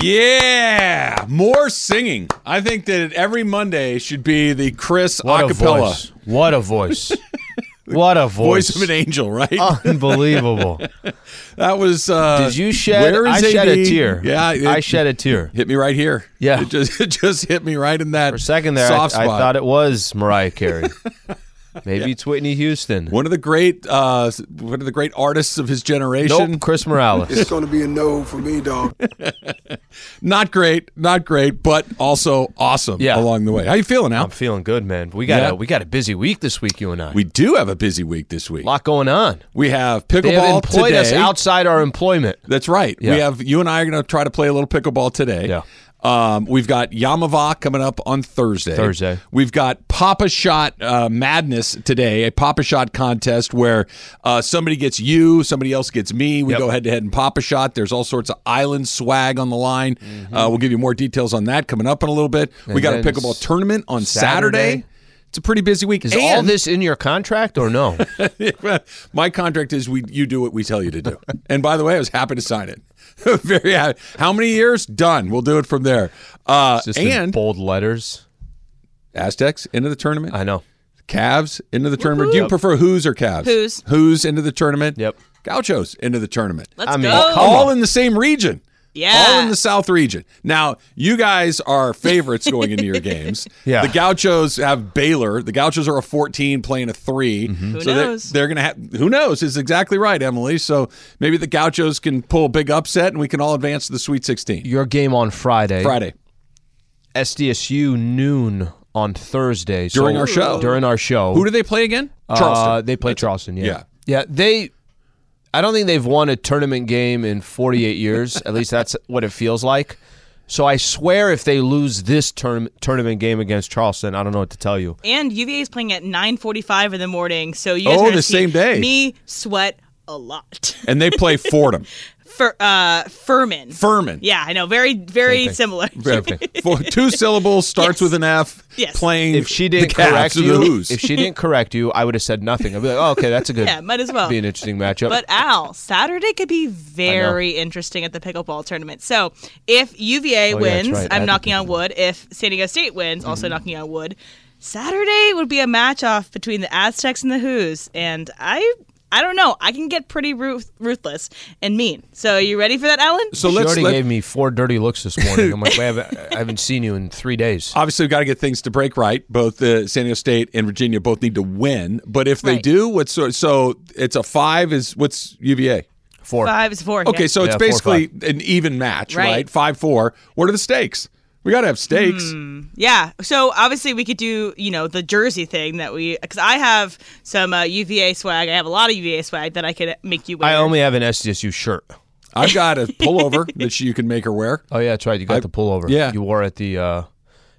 Yeah, more singing. I think that every Monday should be the Chris What a acapella voice. What a voice. what a voice. voice of an angel, right? Unbelievable. that was. Uh, Did you shed? I shed a tear. Yeah, it I shed a tear. hit me right here. Yeah. it just it just hit me right in that For a second there, I, I thought it was Mariah Carey. Maybe it's Whitney Houston. one of the great uh, one of the great artists of his generation. Nope, Chris Morales. It's gonna be a no for me, dog. Not great, not great, but also awesome Yeah. along the way. How you feeling, Al? I'm feeling good, man. We got Yeah. a we got a busy week this week, you and I. we do have a busy week this week. a lot going on. We have They have pickleball employed today. us outside our employment. That's right. Yeah. We have you and I are going to try to play a little pickleball today. Yeah. Um, we've got Yaamava' coming up on Thursday. Thursday. We've got Pop-A-Shot uh, Madness today, a Pop-A-Shot contest where uh, somebody gets you, somebody else gets me. We Yep. go head to head in Pop-A-Shot. There's all sorts of island swag on the line. Uh, we'll give you more details on that coming up in a little bit. we Mm-hmm. Got a pickleball tournament on Saturday. Saturday. It's a pretty busy week. Is and all this in your contract or no? my contract is we you do what we tell you to do. and by the way, I was happy to sign it. Very happy. How many years? Done. We'll do it from there. Uh, Just in and bold letters. Aztecs into the tournament. I know. Cavs into the tournament. Do you prefer who's or Cavs? Who's. Who's into the tournament. Yep. Gauchos into the tournament. Let's I mean, go. All in the same region. Yeah. All in the South region. Now, you guys are favorites going into your games. Yeah. The Gauchos have Baylor. The Gauchos are a 14 playing a 3. Mm-hmm. Who so they're- knows? They're, going to have, who knows? Is exactly right, Emily. So maybe the Gauchos can pull a big upset and we can all advance to the Sweet 16. Your game on Friday. Friday. SDSU noon on Thursday. So- During our show. During our show. Who do they play again? Uh, they play Charleston. Yeah. yeah. Yeah. They. I don't think they've won a tournament game in 48 years. At least that's what it feels like. So I swear, if they lose this term, tournament game against Charleston, I don't know what to tell you. And UVA is playing at 9:45 in the morning, so you guys Oh, are the see same day. Me sweat a lot. and they play Fordham. For uh, Furman. Furman. Yeah, I know. Very, very similar. For two syllables, starts Yes. with an F. Yes. Playing If she didn't Cavs correct or the you, Who's. if she didn't correct you, I would have said nothing. I'd be like, oh, okay, that's a good. yeah, might as well. Be an interesting matchup. But Al, Saturday could be very interesting at the pickleball tournament. So if UVA Oh, yeah, wins, that's right, I'm at the knocking on wood. If San Diego State wins, also knocking on wood. Saturday would be a match off between the Aztecs and the Who's, and I. I don't know. I can get pretty ruth- ruthless and mean. So, you ready for that, Alan? so she let's already let, gave me four dirty looks this morning. I'm like, I haven't, I haven't seen you in three days. obviously we've got to get things to break right. Both uh, San Diego State and Virginia both need to win. But if they Right. do, what's so, so it's a five is what's UVA? Four. Five is four. Okay, yeah. so it's Yeah, four, basically an even match, right? Right. Five four. What are the stakes? We got to have stakes. Yeah. So obviously we could do, you know, the jersey thing that we, because I have some uh, UVA swag. I have a lot of UVA swag that I could make you wear. I only have an SDSU shirt. I've got a pullover that you can make her wear. Oh yeah, that's right. You got the pullover. yeah. you wore it the. Uh,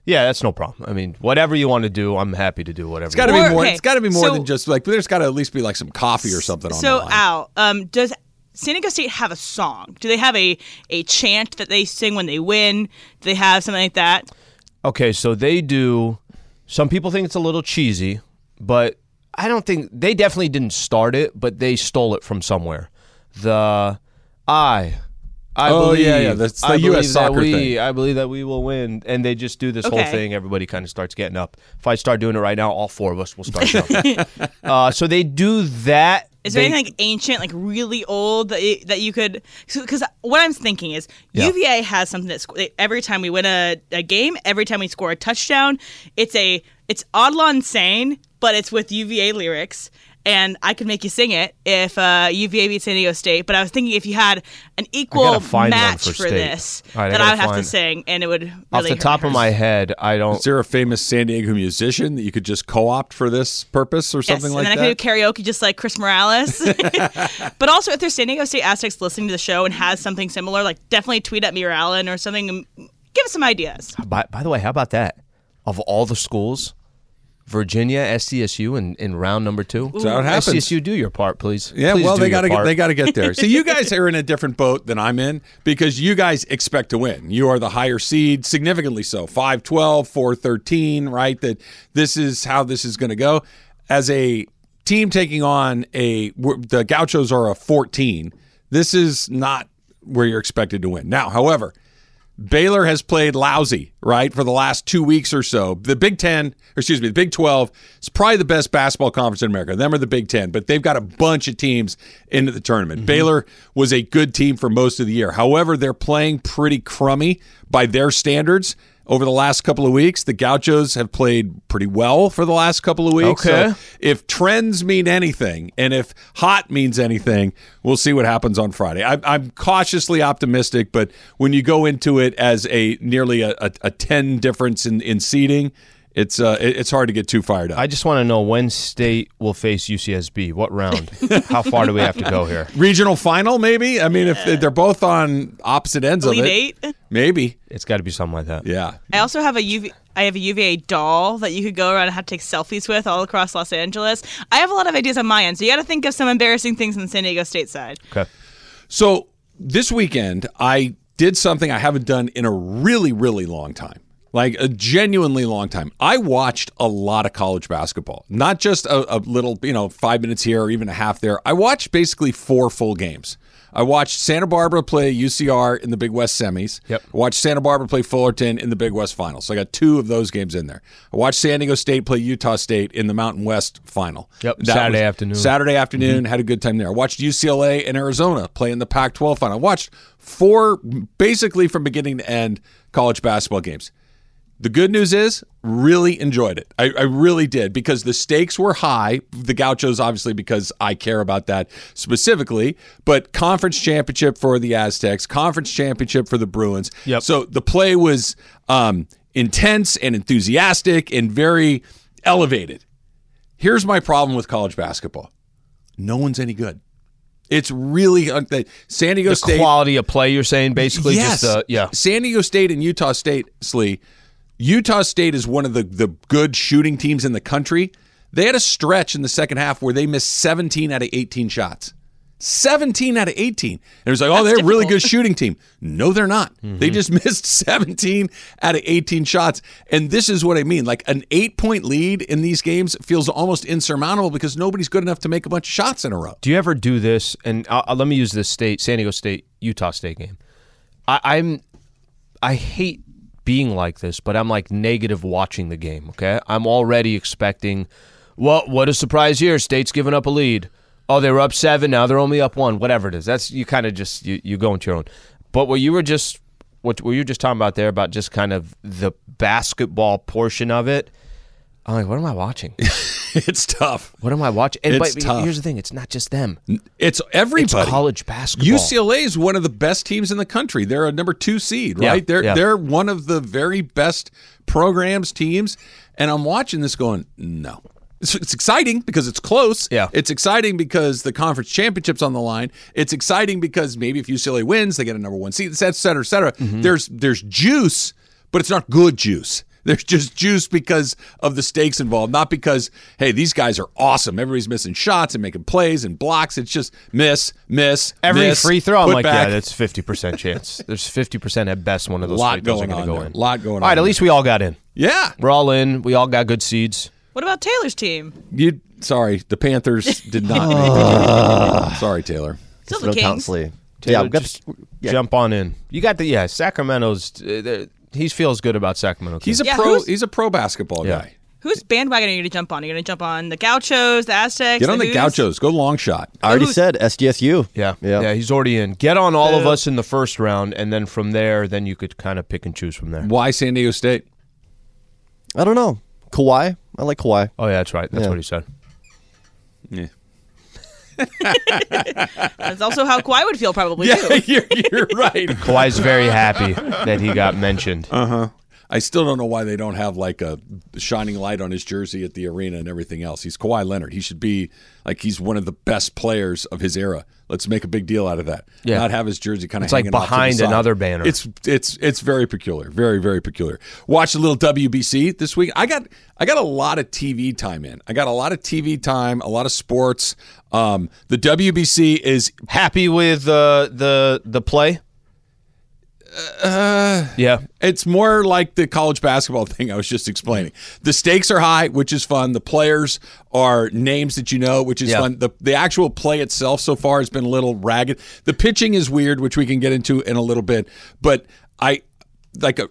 yeah, that's no problem. I mean, whatever you want to do, I'm happy to do whatever. It's got to be more. okay, It's got to be more so- than just like. There's got to at least be like some coffee or something on So the line. Al, um, does San Diego State have a song? Do they have a a chant that they sing when they win? Do they have something like that? Okay, so they do. Some people think it's a little cheesy, but I don't think they definitely didn't start it, but they stole it from somewhere. The I. I Oh, believe, yeah, yeah, that's the I US believe that soccer we, thing. I believe that we will win, and they just do this whole thing. Everybody kind of starts getting up. If I start doing it right now, all four of us will start jumping. uh, so they do that. Is there They- anything like ancient, like really old that you, that you could? Because what I'm thinking is Yeah. UVA has something that every time we win a, a game, every time we score a touchdown, it's a it's Auld Lang Syne, but it's with UVA lyrics. And I could make you sing it if uh, UVA beat San Diego State. But I was thinking if you had an equal gotta find one match for for, this, All right, I that gotta I would have to sing, and it would really off the hurt top of my head, I don't. Is there a famous San Diego musician that you could just co-opt for this purpose or Yes, something and like then I could do karaoke just like Chris Morales. but also, if there's San Diego State Aztecs listening to the show and has something similar, like definitely tweet at me or Alan or something. Give us some ideas. By, by the way, how about that? Of all the schools, Virginia, SDSU, in, in round number two. So how it happens. SDSU, do your part, please. Yeah, Please well, they got to get they got to get there. So you guys are in a different boat than I'm in because you guys expect to win. You are the higher seed, significantly so. 5-12, 4-13, right? That this is how this is going to go. As a team taking on a the Gauchos are a 14. This is not where you're expected to win. Now, however, Baylor has played lousy, right, for the last two weeks or so. The Big Ten, or excuse me, the Big 12 is probably the best basketball conference in America. Them are the Big Ten, but they've got a bunch of teams into the tournament. Mm-hmm. Baylor was a good team for most of the year. However, they're playing pretty crummy by their standards. Over the last couple of weeks, the Gauchos have played pretty well for the last couple of weeks. Okay. So if trends mean anything and if hot means anything, we'll see what happens on Friday. I, I'm cautiously optimistic, but when you go into it as a nearly a, a, a 10 difference in, in seeding, it's uh, it's hard to get too fired up. I just want to know when State will face UCSB. What round? How far do we have to go here? Regional final, maybe? I mean, if they're both on opposite ends Elite of it, Eight. maybe. It's got to be something like that. Yeah. I also have a UV. I have a UVA doll that you could go around and have to take selfies with all across Los Angeles. I have a lot of ideas on my end, so you got to think of some embarrassing things on the San Diego State side. Okay. So this weekend, I did something I haven't done in a really, really long time. Like a genuinely long time. I watched a lot of college basketball, not just a, a little, you know, five minutes here or even a half there. I watched basically four full games. I watched Santa Barbara play UCR in the Big West semis. Yep. I watched Santa Barbara play Fullerton in the Big West final. So I got two of those games in there. I watched San Diego State play Utah State in the Mountain West final. Yep, That Saturday afternoon. Saturday mm-hmm. afternoon, had a good time there. I watched UCLA and Arizona play in the Pac 12 final. I watched four, basically from beginning to end, college basketball games. The good news is, really enjoyed it. I, I really did because the stakes were high. The Gauchos, obviously, because I care about that specifically, but conference championship for the Aztecs, conference championship for the Bruins. Yep. So the play was um, intense and enthusiastic and very elevated. Here's my problem with college basketball no one's any good. It's really uh, San Diego The State. quality of play, you're saying, basically, yes, just uh, yeah. San Diego State and Utah State, Slee. Utah State is one of the the good shooting teams in the country. They had a stretch in the second half where they missed 17 out of 18 shots. 17 out of 18. And it was like, oh, they're a really good shooting team. No, they're not. Mm-hmm. They just missed 17 out of 18 shots. And this is what I mean. Like an eight point lead in these games feels almost insurmountable because nobody's good enough to make a bunch of shots in a row. Do you ever do this? And uh, uh, let me use this state, San Diego State, Utah State game. I, I'm, I hate being like this, but I'm like negative watching the game. Okay, I'm already expecting. Well, what a surprise here! State's giving up a lead. Oh, they were up seven. Now they're only up one. Whatever it is, that's you kind of just you, you go into your own. But what you were just what were you just talking about there about just kind of the basketball portion of it. I'm like, what am I watching? it's tough. What am I watching? And It's but tough. here's the thing: it's not just them. It's everybody. It's college basketball. UCLA is one of the best teams in the country. They're a number two seed, Yeah, right? they're yeah. they're one of the very best programs teams. And I'm watching this going, no. It's, it's exciting because it's close. Yeah. It's exciting because the conference championship's on the line. It's exciting because maybe if UCLA wins, they get a number one seed, et cetera, et cetera. Mm-hmm. There's there's juice, but it's not good juice. There's just juice because of the stakes involved, not because, hey, these guys are awesome. Everybody's missing shots and making plays and blocks. It's just miss, miss, Every miss, free throw, I'm like, back. yeah, that's fifty percent chance. There's fifty percent at best one of those Lot free throws are going going to on go there. in. Lot going on. All right, on at least we all got in. yeah. We're all in. We all got good seeds. What about Taylor's team? You sorry, the Panthers did not. make sorry, Taylor. Still the Kings. Slee. Yeah, I've got just yeah. Jump on in. You got the yeah. Sacramento's. Uh, the- he feels good about Sacramento. He's a Yeah, pro. He's a pro basketball Yeah. guy. Whose bandwagon are you going to jump on? Are you going to jump on the Gauchos, the Aztecs? Get on the Who's? Gauchos. Go long shot. I already Who's- said SDSU. yeah, Yeah. yeah, He's already in. Get on all of us in the first round, and then from there, then you could kind of pick and choose from there. Why San Diego State? I don't know. Kawhi. I like Kawhi. Oh yeah, that's right. That's Yeah. what he said. Yeah, That's also how Kawhi would feel probably yeah too. you're, you're right. Kawhi's very happy that he got mentioned. Uh-huh. I still don't know why they don't have like a shining light on his jersey at the arena and everything else. He's Kawhi Leonard. He should be like he's one of the best players of his era. Let's make a big deal out of that. Yeah. Not have his jersey kind of It's like behind another banner. It's it's it's very peculiar. Very very peculiar. Watch a little WBC this week. I got I got a lot of TV time in. I got a lot of TV time, a lot of sports. Um, the WBC is Happy with uh, the the play? Uh, yeah. It's more like the college basketball thing I was just explaining. The stakes are high, which is fun. The players are names that you know, which is Yeah. fun. The the actual play itself so far has been a little ragged. The pitching is weird, which we can get into in a little bit. But I like a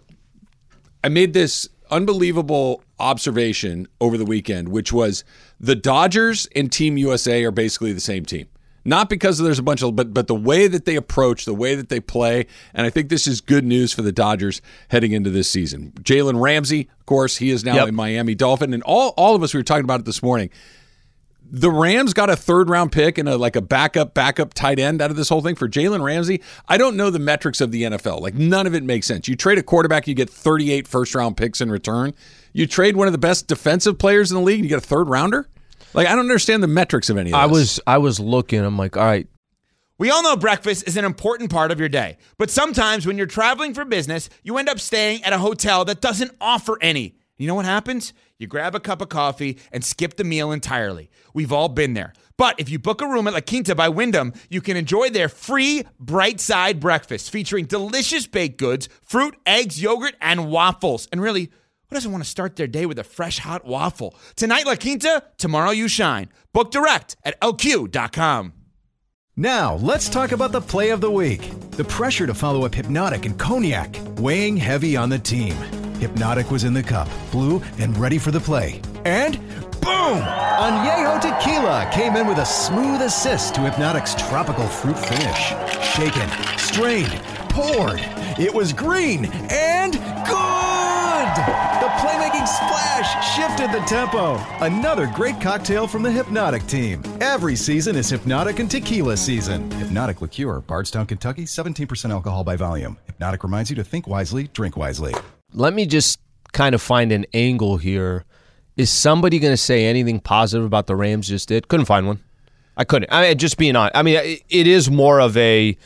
I made this unbelievable observation over the weekend, which was the Dodgers and Team USA are basically the same team. Not because there's a bunch of, but but the way that they approach, the way that they play, and I think this is good news for the Dodgers heading into this season. Jalen Ramsey, of course, he is now Yep. a Miami Dolphin, and all all of us we were talking about it this morning. The Rams got a third round pick and a like a backup backup tight end out of this whole thing for Jalen Ramsey. I don't know the metrics of the NFL. Like none of it makes sense. You trade a quarterback, you get 38 first round picks in return. You trade one of the best defensive players in the league, and you get a third rounder. Like I don't understand the metrics of any of this. I was I was looking. I'm like, all right, We all know breakfast is an important part of your day, but sometimes when you're traveling for business, you end up staying at a hotel that doesn't offer any. You know what happens? You grab a cup of coffee and skip the meal entirely. We've all been there. But if you book a room at La Quinta by Wyndham, you can enjoy their free bright side breakfast featuring delicious baked goods, fruit, eggs, yogurt, and waffles. And really, doesn't want to start their day with a fresh hot waffle? Tonight, La Quinta, tomorrow, you shine. Book direct at lq.com. Now, let's talk about the play of the week. The pressure to follow up Hpnotiq and Cognac, weighing heavy on the team. Hpnotiq was in the cup, blue, and ready for the play. And boom! Añejo Tequila came in with a smooth assist to Hpnotiq's tropical fruit finish. Shaken, strained, poured. It was green and good! The playmaking splash shifted the tempo. Another great cocktail from the Hpnotiq team. Every season is Hpnotiq and Tequila season. Hpnotiq Liqueur, Bardstown, Kentucky, 17% alcohol by volume. Hpnotiq reminds you to think wisely, drink wisely. let me just kind of find an angle here. Is somebody going to say anything positive about the Rams just did? Couldn't find one. I couldn't. I mean, just being honest. I mean, it- it is more of a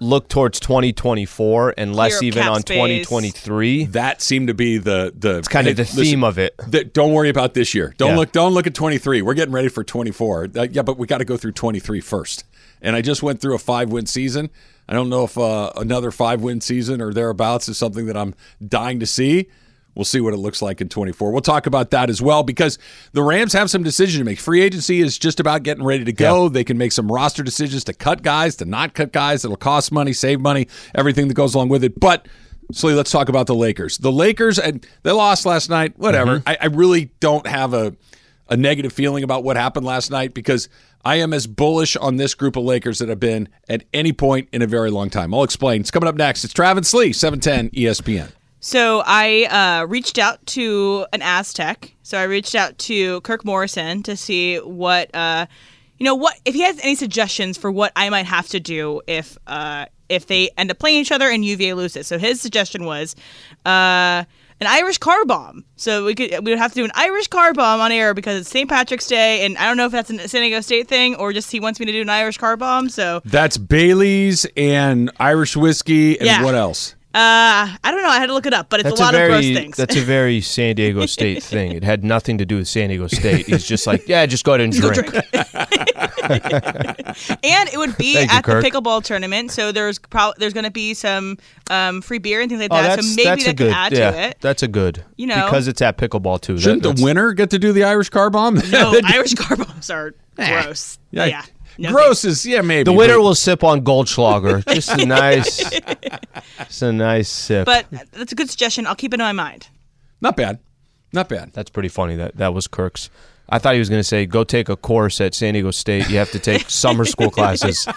look towards 2024 and less Clear even on space. 2023. that seemed to be the the It's kind of the theme of it. that don't worry about this year. Don't Yeah. look. Don't look at 23. We're getting ready for 24. Uh, yeah, but we got to go through 23 first. And I just went through a five win season. I don't know if uh, another five win season or thereabouts is something that I'm dying to see. We'll see what it looks like in 24. We'll talk about that as well because the Rams have some decision to make. Free agency is just about getting ready to go. They can make some roster decisions to cut guys, to not cut guys. It'll cost money, save money, everything that goes along with it. But Slee, let's talk about the Lakers. The Lakers, and they lost last night. Whatever. Mm-hmm. I, I really don't have a a negative feeling about what happened last night because I am as bullish on this group of Lakers that I've been at any point in a very long time. I'll explain. It's coming up next. It's Travis Lee, E 710 ESPN. So I uh, reached out to an Aztec. So I reached out to Kirk Morrison to see what, uh, you know, what if he has any suggestions for what I might have to do if uh, if they end up playing each other and UVA loses. So his suggestion was uh, an Irish car bomb. So we could we would have to do an Irish car bomb on air because it's St. Patrick's Day, and I don't know if that's a San Diego State thing or just he wants me to do an Irish car bomb. So That's Bailey's and Irish whiskey and Yeah. what else? Uh, I don't know. I had to look it up, but it's That's a lot very of gross things. that's a very San Diego State thing. It had nothing to do with San Diego State. He's just like, yeah, just go ahead and drink. and it would be Thank you, at Kirk. the pickleball tournament. So there's pro- there's going to be some um, free beer and things like Oh, that. that's so maybe that's that a good. could add yeah, to it. that's a good. You know. because it's at pickleball too. Shouldn't the winner get to do the Irish car bomb? No, Irish car bombs are gross. Yeah. Yeah. No Gross is yeah maybe The winner but- will sip on Goldschlager. Just a nice, just a nice sip. But that's a good suggestion. I'll keep it in my mind. not bad, not bad. That's pretty funny. That that was Kirk's. I thought he was going to say, "Go take a course at San Diego State. You have to take summer school classes."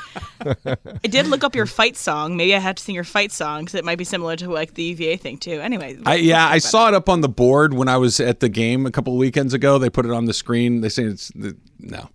I did look up your fight song. Maybe I had to sing your fight song because it might be similar to like the UVA thing too. Anyway, I, yeah, I saw it up on the board when I was at the game a couple of weekends ago. They put it on the screen. They say it's no,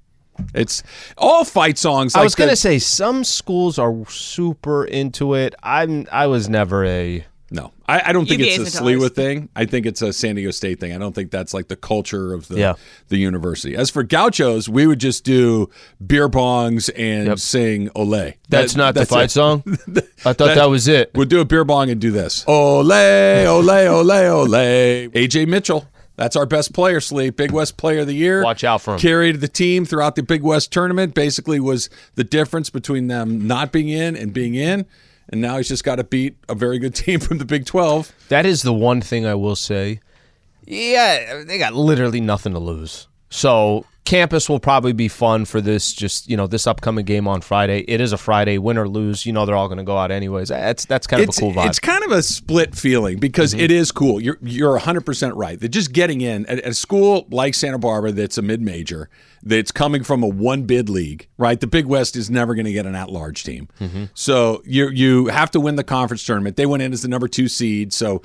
it's all fight songs. I like was going the- to say some schools are super into it. I'm. I was never a. No, I, I don't think UVA it's a isn't Sliwa thing. I think it's a San Diego State thing. I don't think that's like the culture of the Yeah. the university. As for gauchos, we would just do beer bongs and Yep. sing ole. That's That- not the fight it. song. I thought that, was it. We'll do a beer bong and do this. Ole, ole, ole, ole. AJ Mitchell. That's our best player, Sleep. Big West Player of the Year. Watch out for him. Carried the team throughout the Big West tournament. Basically, was the difference between them not being in and being in. And now he's just got to beat a very good team from the Big Twelve. That is the one thing I will say. Yeah, they got literally nothing to lose. So campus will probably be fun for this. Just you know, this upcoming game on Friday. It is a Friday, win or lose. You know, they're all going to go out anyways. That's that's kind of it's, a cool vibe. Mm-hmm. It's kind of a split feeling because it is cool. You're you're 100 percent right. That just getting in at, at a school like Santa Barbara that's a mid major that's coming from a one bid league, right? The Big West is never going to get an at large team, Mm-hmm. so you you have to win the conference tournament. They went in as the number two seed, so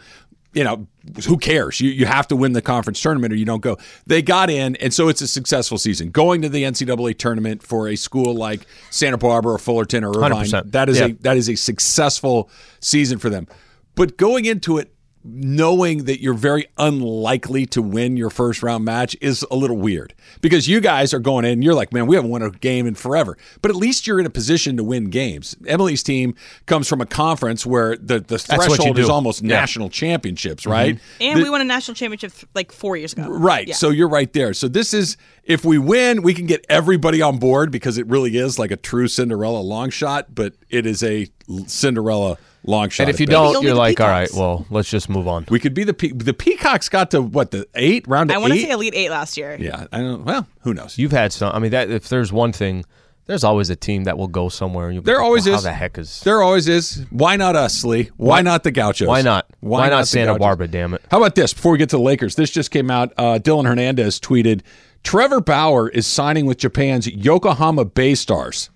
you know, who cares? You you have to win the conference tournament or you don't go. They got in, and so it's a successful season. Going to the NCAA tournament for a school like Santa Barbara or Fullerton or Irvine, 100%. that is Yeah. a that is a successful season for them. But going into it knowing that you're very unlikely to win your first round match is a little weird because you guys are going in you're like man we haven't won a game in forever but at least you're in a position to win games emily's team comes from a conference where the, the threshold is almost Yeah. Mm-hmm. national championships right And The- we won a national championship like four years ago. Right. Yeah. So you're right there. So this is if we win, we can get everybody on board because it really is like a true Cinderella long shot, but it is a Cinderella long shot. and if you best. don't, you're the like, all right, well, let's just move on. we could be the pe- the Peacocks got to what the eight round to I want to say Elite Eight last year. yeah, I don't. Well, who knows? You've had some. I mean, that if there's one thing, there's always a team that will go somewhere. And you'll be There like, always well, is. How the heck is? There always is. Why not us, Lee? Why, not the Gauchos? Why not? Why, not, the Santa Gauchos? Barbara? Damn it! How about this? Before we get to the Lakers, this just came out. Uh, Dylan Hernandez tweeted: Trevor Bauer is signing with Japan's Yokohama Bay Stars.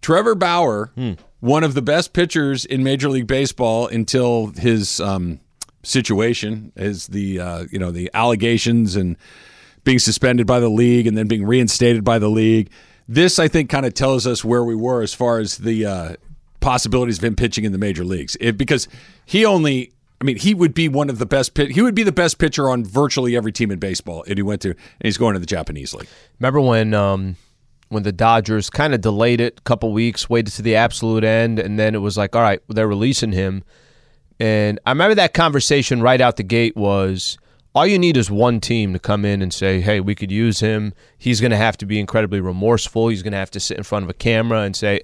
Trevor Bauer, Hmm. One of the best pitchers in Major League Baseball until his um, situation, is the uh, you know the allegations and being suspended by the league and then being reinstated by the league. This, I think, kind of tells us where we were as far as the uh, possibilities of him pitching in the major leagues. It, because he only, I mean, he would be one of the best. Pit, he would be the best pitcher on virtually every team in baseball if he went to, and he's going to the Japanese league. Remember when um, when the Dodgers kind of delayed it a couple weeks, waited to the absolute end, and then it was like, all right, they're releasing him. And I remember that conversation right out the gate was all you need is one team to come in and say, hey, we could use him. He's going to have to be incredibly remorseful. He's going to have to sit in front of a camera and say,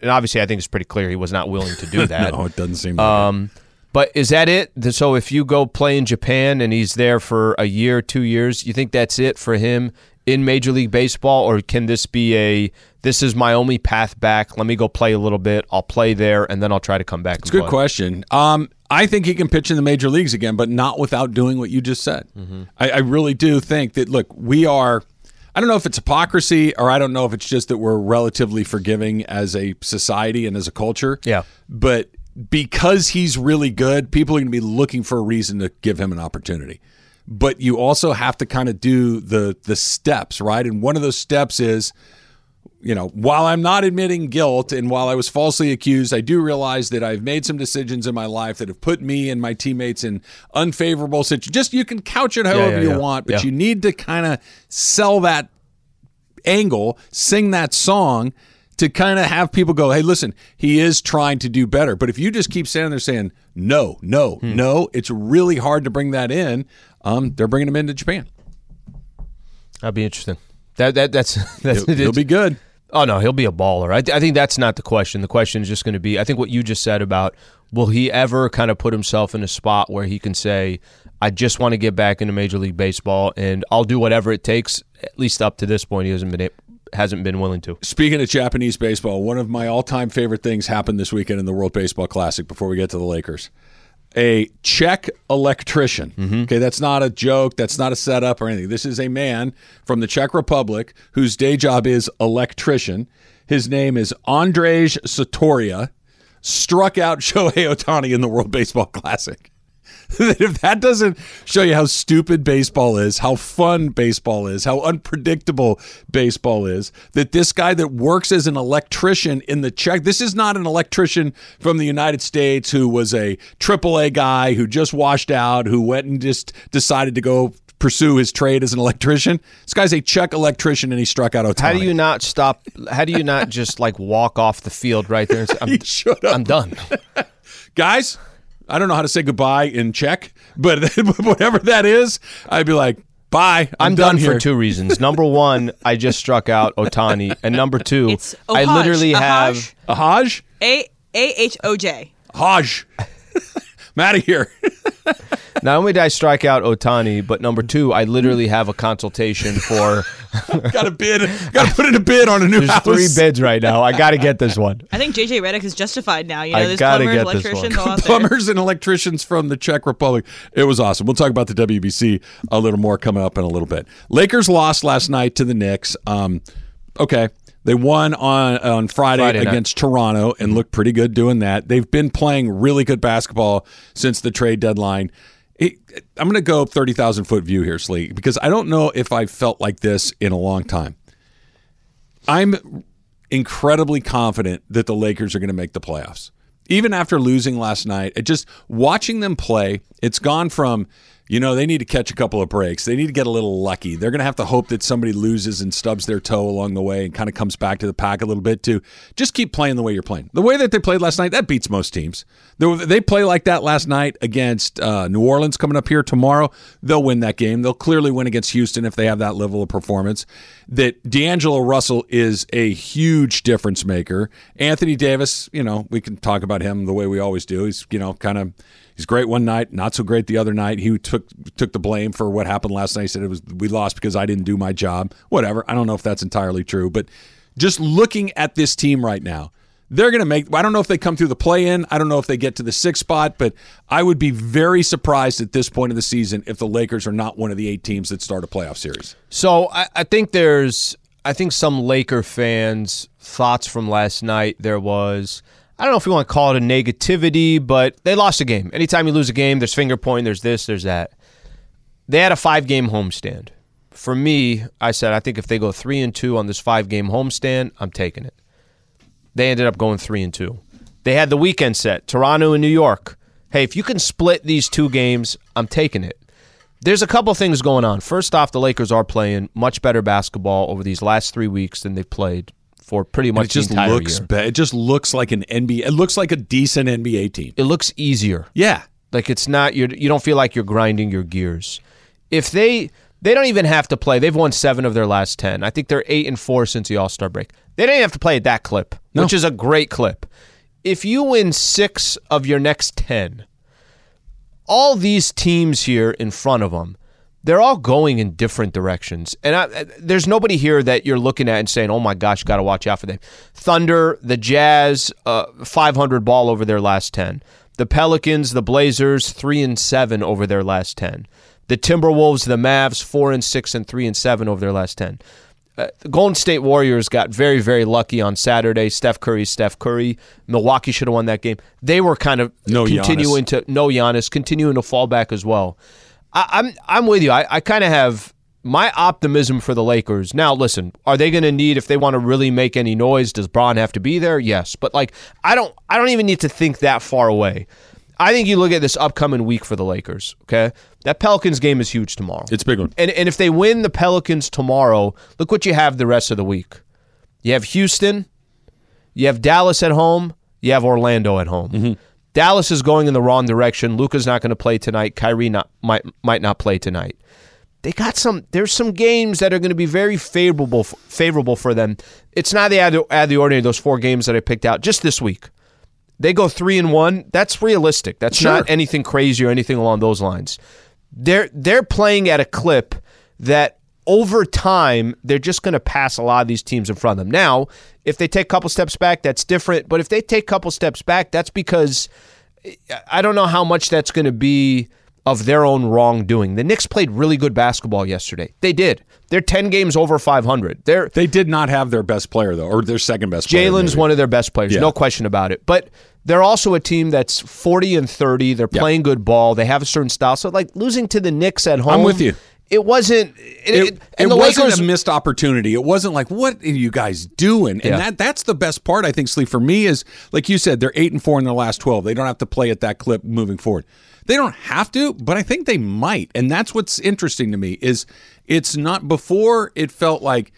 and obviously, I think it's pretty clear he was not willing to do that. No, it doesn't seem. Like Um, but is that it? So if you go play in Japan and he's there for a year, two years, you think that's it for him in Major League Baseball, or can this be a this is my only path back? Let me go play a little bit. I'll play there, and then I'll try to come back. It's a good question. Um, I think he can pitch in the major leagues again, but not without doing what you just said. I, I really do think that. Look, we are. I don't know if it's hypocrisy or I don't know if it's just that we're relatively forgiving as a society and as a culture. Yeah. But because he's really good, people are going to be looking for a reason to give him an opportunity. But you also have to kind of do the the steps, right? And one of those steps is you know, while I'm not admitting guilt and while I was falsely accused, I do realize that I've made some decisions in my life that have put me and my teammates in unfavorable situations. Just you can couch it however yeah, you yeah. want, but Yeah. you need to kind of sell that angle, sing that song to kind of have people go, hey, listen, he is trying to do better. But if you just keep standing there saying, no, no, Hmm. no, it's really hard to bring that in. Um, they're bringing him into Japan. That'd be interesting. That that that's that's He'll, he'll be good. Oh no, he'll be a baller. I, I think that's not the question. The question is just going to be. I think what you just said about will he ever kind of put himself in a spot where he can say, "I just want to get back into Major League Baseball and I'll do whatever it takes." At least up to this point, he hasn't been hasn't been willing to. Speaking of Japanese baseball, one of my all-time favorite things happened this weekend in the World Baseball Classic. Before we get to the Lakers, a Czech electrician. Mm-hmm. Okay, that's not a joke. That's not a setup or anything. This is a man from the Czech Republic whose day job is electrician. His name is Andrej Satoria. Struck out Shohei Ohtani in the World Baseball Classic. If that doesn't show you how stupid baseball is, how fun baseball is, how unpredictable baseball is, that this guy that works as an electrician in the Czech, this is not an electrician from the United States who was a AAA guy who just washed out, who went and just decided to go pursue his trade as an electrician. This guy's a Czech electrician and he struck out Ohtani. How do you not stop? How do you not just like walk off the field right there? And say, I'm. I'm done. guys, I don't know how to say goodbye in Czech, but whatever that is, I'd be like, bye. I'm, I'm, done, here. for two reasons. Number one, I just struck out Ohtani, and number two, It's I Ahoj. literally have. Ahoj. A Haj? A A H O J. Haj. I'm out of here. Not only did I strike out Ohtani, but number two, I literally have a consultation for. got a bid. Got to put in a bid on a new There's house. three bids right now. I got to get this one. I think JJ Redick is justified now. You know, I there's gotta plumbers, get this electricians one. all out there. Plumbers and electricians from the Czech Republic. It was awesome. We'll talk about the WBC a little more coming up in a little bit. Lakers lost last night to the Knicks. Um, okay. They won on on Friday, Friday against Toronto and mm-hmm. looked pretty good doing that. They've been playing really good basketball since the trade deadline. It, I'm going to go 30,000 foot view here, Slee, because I don't know if I've felt like this in a long time. I'm incredibly confident that the Lakers are going to make the playoffs. Even after losing last night, it just watching them play, it's gone from, you know, they need to catch a couple of breaks. They need to get a little lucky. They're going to have to hope that somebody loses and stubs their toe along the way and kind of comes back to the pack a little bit to just keep playing the way you're playing. The way that they played last night, that beats most teams. They, they play like that last night against uh, New Orleans coming up here tomorrow. They'll win that game. They'll clearly win against Houston if they have that level of performance. That D'Angelo Russell is a huge difference maker. Anthony Davis, you know, we can talk about him the way we always do. He's, you know, kind of he's great one night, not so great the other night. He took took the blame for what happened last night. He said it was we lost because I didn't do my job. Whatever. I don't know if that's entirely true, but just looking at this team right now, they're going to make. I don't know if they come through the play in. I don't know if they get to the sixth spot, but I would be very surprised at this point of the season if the Lakers are not one of the eight teams that start a playoff series. So I, I think there's, I think some Laker fans' thoughts from last night. There was, I don't know if you want to call it a negativity, but they lost a game. Anytime you lose a game, there's finger pointing, there's this, there's that. They had a five game homestand. For me, I said I think if they go three and two on this five game homestand, I'm taking it. They ended up going three and two. They had the weekend set, Toronto and New York. Hey, if you can split these two games, I'm taking it. There's a couple things going on. First off, the Lakers are playing much better basketball over these last three weeks than they've played for pretty And much it just looks. year. It just looks like an NBA. It looks like a decent NBA team. It looks easier. Yeah. Like it's not you. You don't feel like you're grinding your gears. If they they don't even have to play. They've won seven of their last ten. I think they're eight and four since the All Star break. They don't even have to play at that clip, which is a great clip. If you win six of your next ten, all these teams here in front of them, they're all going in different directions. And I, I- there's nobody here that you're looking at and saying, "Oh my gosh, got to watch out for them." Thunder, the Jazz, uh, 500 ball over their last 10. The Pelicans, the Blazers, three and seven over their last 10. The Timberwolves, the Mavs, four and six and three and seven over their last 10. Uh, the Golden State Warriors got very, very lucky on Saturday. Steph Curry, Steph Curry. Milwaukee should have won that game. They were kind of No Giannis. continuing to no Giannis, continuing to fall back as well. I, I'm I'm with you. I, I kind of have my optimism for the Lakers. Now, listen, are they going to need if they want to really make any noise? Does Bron have to be there? Yes, but like I don't I don't even need to think that far away. I think you look at this upcoming week for the Lakers. Okay, that Pelicans game is huge tomorrow. It's a big one. And and if they win the Pelicans tomorrow, look what you have the rest of the week. You have Houston, you have Dallas at home, you have Orlando at home. Mm-hmm. Dallas is going in the wrong direction. Luka's not going to play tonight. Kyrie not might might not play tonight. They got some. There's some games that are going to be very favorable favorable for them. It's not the out of, the ordinary. Those four games that I picked out just this week. They go three and one. That's realistic. That's not anything crazy or anything along those lines. They're they're playing at a clip that over time they're just going to pass a lot of these teams in front of them. Now, if they take a couple steps back, that's different. But if they take a couple steps back, that's because I don't know how much that's going to be of their own wrongdoing. The Knicks played really good basketball yesterday. They did. They're 10 games over 500. They're They did not have their best player though, or their second best. player, Jalen's one of their best players, Yeah. no question about it. But they're also a team that's 40 and 30. They're playing good ball. They have a certain style. So like losing to the Knicks at home, I'm with you. It wasn't. It, It, it- and it the wasn't Lakers. a missed opportunity. It wasn't like, what are you guys doing? And Yeah. that that's the best part, I think, Sleep, for me is like you said, they're eight and four in their last twelve. They don't have to play at that clip moving forward. They don't have to, but I think they might. And that's what's interesting to me is it's not before it felt like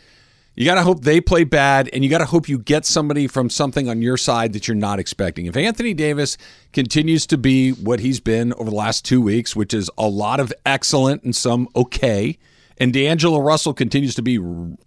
you got to hope they play bad and you got to hope you get somebody from something on your side that you're not expecting. If Anthony Davis continues to be what he's been over the last two weeks, which is a lot of excellent and some okay, and D'Angelo Russell continues to be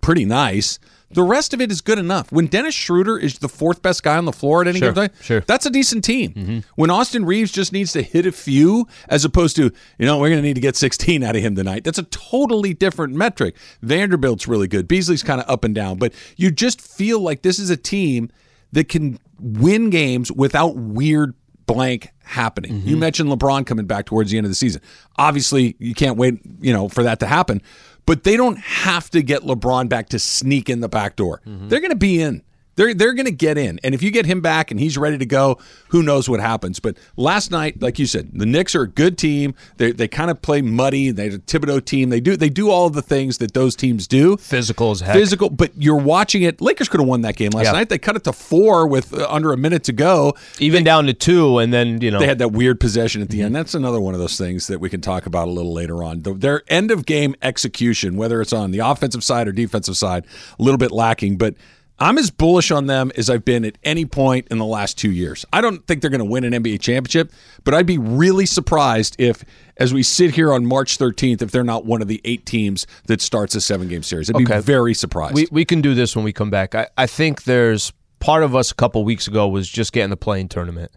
pretty nice, the rest of it is good enough. When Dennis Schroeder is the fourth best guy on the floor at any Sure, given time, sure. that's a decent team. Mm-hmm. When Austin Reaves just needs to hit a few, as opposed to, you know, we're going to need to get 16 out of him tonight, that's a totally different metric. Vanderbilt's really good. Beasley's kind of up and down, but you just feel like this is a team that can win games without weird blank happening. Mm-hmm. You mentioned LeBron coming back towards the end of the season. Obviously, you can't wait, you know, for that to happen, but they don't have to get LeBron back to sneak in the back door. Mm-hmm. They're going to be in. They're they're going to get in, and if you get him back and he's ready to go, who knows what happens? But last night, like you said, the Knicks are a good team. They they kind of play muddy. They're a Thibodeau team. They do they do all of the things that those teams do. Physical as heck. Physical, but you're watching it. Lakers could have won that game last Yeah. night. They cut it to four with uh, under a minute to go. Even down to two, and then you know They had that weird possession at the Mm-hmm. end. That's another one of those things that we can talk about a little later on. The- Their end of game execution, whether it's on the offensive side or defensive side, a little bit lacking. But I'm as bullish on them as I've been at any point in the last two years. I don't think they're going to win an NBA championship, but I'd be really surprised if, as we sit here on March 13th, if they're not one of the eight teams that starts a seven game series. I'd be Okay. very surprised. we we can do this when we come back. I, I think there's part of us a couple weeks ago was just getting the playing tournament.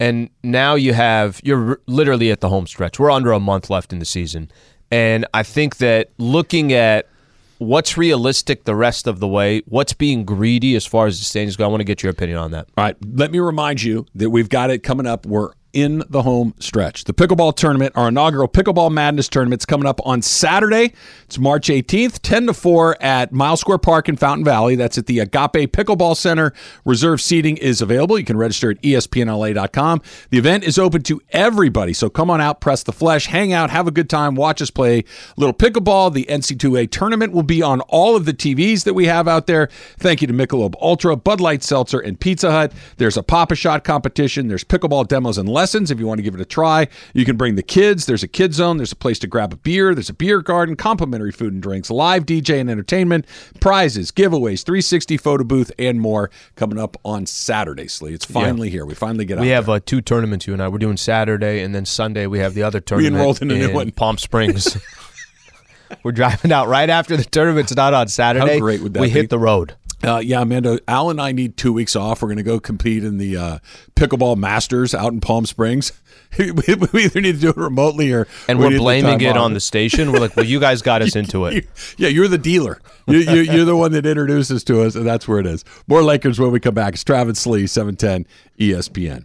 And now you have you're literally at the home stretch. We're under a month left in the season. And I think that looking at what's realistic the rest of the way, what's being greedy as far as the standings go, I want to get your opinion on that. All right, let me remind you that we've got it coming up. We're in the home stretch. The pickleball tournament, our inaugural pickleball madness tournament, is coming up on Saturday. It's March 18th, 10 to 4 at Mile Square Park in Fountain Valley. That's at the Agape Pickleball Center. Reserve seating is available. You can register at espnla.com. The event is open to everybody, so come on out, press the flesh, hang out, have a good time, watch us play little pickleball. The NC2A tournament will be on all of the TVs that we have out there. Thank you to Michelob Ultra, Bud Light Seltzer, and Pizza Hut. There's a Pop-A-Shot competition. There's pickleball demos and lessons if you want to give it a try. You can bring the kids. There's a kid zone. There's a place to grab a beer. There's a beer garden, complimentary food and drinks, live DJ and entertainment, prizes, giveaways, 360 photo booth, and more coming up on Saturday, Slee. It's finally here. We finally get out We have uh, two tournaments, you and I. We're doing Saturday, and then Sunday we have the other tournament. We enrolled in a new one. Palm Springs. We're driving out right after the tournament's not on Saturday. How great would that we be? hit the road. Uh, yeah, Amanda, Al and I need two weeks off. We're going to go compete in the uh, pickleball masters out in Palm Springs. we either need to do it remotely or And we we're need blaming it off. on the station. We're like, well, you guys got us into it. Yeah, you're the dealer. You, you, you're the one that introduces to us, and that's where it is. More Lakers when we come back. It's Travis Slee, E 710 ESPN.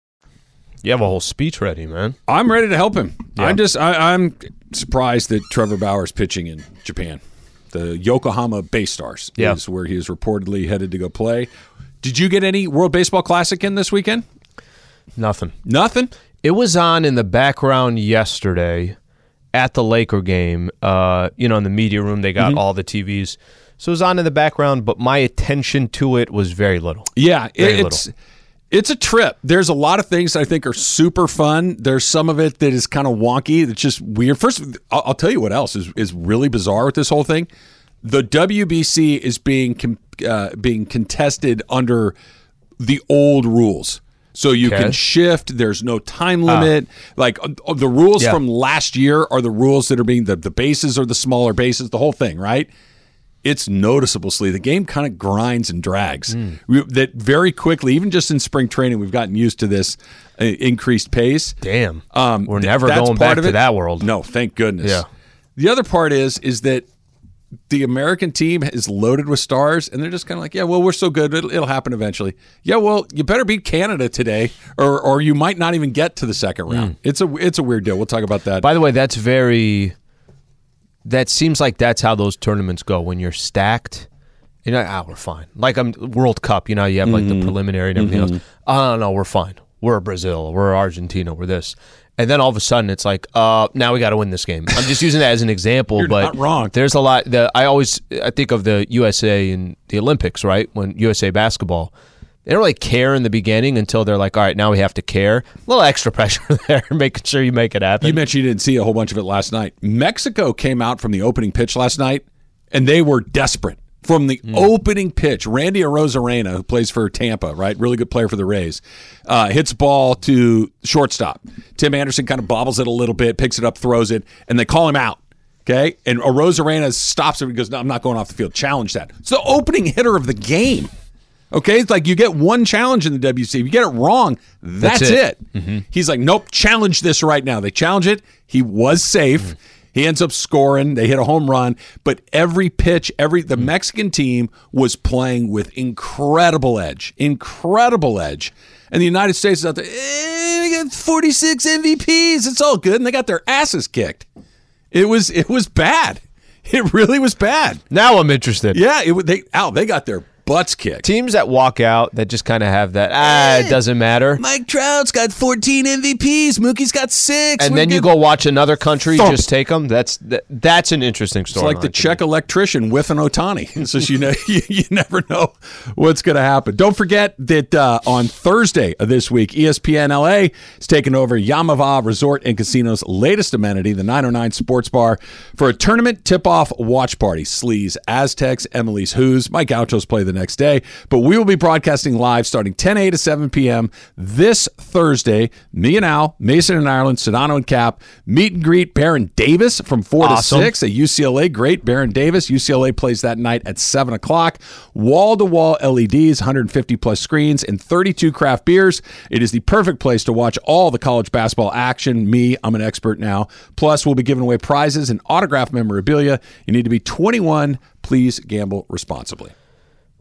You have a whole speech ready, man. I'm ready to help him. Yeah. I'm just I, I'm surprised that Trevor Bauer's pitching in Japan. The Yokohama Bay Stars Yeah. is where he is reportedly headed to go play. Did you get any World Baseball Classic in this weekend? Nothing. Nothing. It was on in the background yesterday at the Laker game. Uh, you know, in the media room, they got Mm-hmm. all the TVs. So it was on in the background, but my attention to it was very little. Yeah, Very it's it's a trip. There's a lot of things I think are super fun. There's some of it that is kind of wonky. That's just weird. First, I'll, I'll tell you what else is is really bizarre with this whole thing. The WBC is being uh, being contested under the old rules. So you Okay. Ah. can shift. There's no time limit. Like uh, the rules Yeah. from last year are the rules that are being the, the bases are the smaller bases. The whole thing, right? It's noticeably the game kind of grinds and drags. Hmm. We, that very quickly, even just in spring training, we've gotten used to this uh, increased pace. Damn. Um, We're never that's going back to that world. No, thank goodness. Yeah. The other part is is that the American team is loaded with stars, and they're just kind of like, yeah, well, we're so good, it'll, it'll happen eventually. Yeah, well, you better beat Canada today, or or you might not even get to the second round. It's a it's a weird deal. We'll talk about that. By the way, that's very. That seems like that's how those tournaments go when you're stacked. You know, ah, we're fine. Like I'm World Cup. You know, you have like the preliminary and everything else. Oh no, we're fine. We're Brazil. We're Argentina. We're this. And then all of a sudden, it's like, uh, now we got to win this game. I'm just using that as an example, You're but not wrong. There's a lot. The I always I think of the USA and the Olympics, right? When USA basketball, they don't really care in the beginning until they're like, all right, now we have to care. A little extra pressure there, making sure you make it happen. You mentioned you didn't see a whole bunch of it last night. Mexico came out from the opening pitch last night, and they were desperate. From the opening pitch, Randy Arozarena, who plays for Tampa, right, really good player for the Rays, uh, hits ball to shortstop. Tim Anderson kind of bobbles it a little bit, picks it up, throws it, and they call him out. Okay, and Arozarena stops him and goes, "No, I'm not going off the field. Challenge that." It's the opening hitter of the game. Okay, it's like you get one challenge in the WC. If you get it wrong, that's, That's it. it. Mm-hmm. He's like, nope, challenge this right now. They challenge it. He was safe. Mm-hmm. He ends up scoring. They hit a home run, but every pitch, every the mm-hmm. Mexican team was playing with incredible edge, incredible edge. And the United States is out there. Eh, we got 46 MVPs. It's all good, and they got their asses kicked. It was it was bad. It really was bad. now I'm interested. Yeah, it they Al they got their butts kicked. Teams that walk out that just kind of have that ah, it doesn't matter. Mike Trout's got 14 MVPs. Mookie's got six. And We're then you go watch another country Thump. just take them. That's that, that's an interesting story. It's like the Czech electrician whiffing Ohtani. It's just you know you, you never know what's going to happen. Don't forget that uh, on Thursday of this week, ESPN LA is taking over Yaamava' Resort and Casino's latest amenity, the 909 Sports Bar, for a tournament tip-off watch party. Sleaze, Aztecs, Emily's Who's, my Gauchos play the next day, but we will be broadcasting live starting 10 a to 7 p.m. this Thursday. Me and Al, Mason and Ireland, Sedano and Cap, meet and greet Baron Davis from 4 Awesome. to 6 at UCLA. Great. Baron Davis. UCLA plays that night at 7 o'clock. Wall to wall LEDs, 150 plus screens, and 32 craft beers. It is the perfect place to watch all the college basketball action. Me, I'm an expert now. Plus, we'll be giving away prizes and autograph memorabilia. You need to be 21. Please gamble responsibly.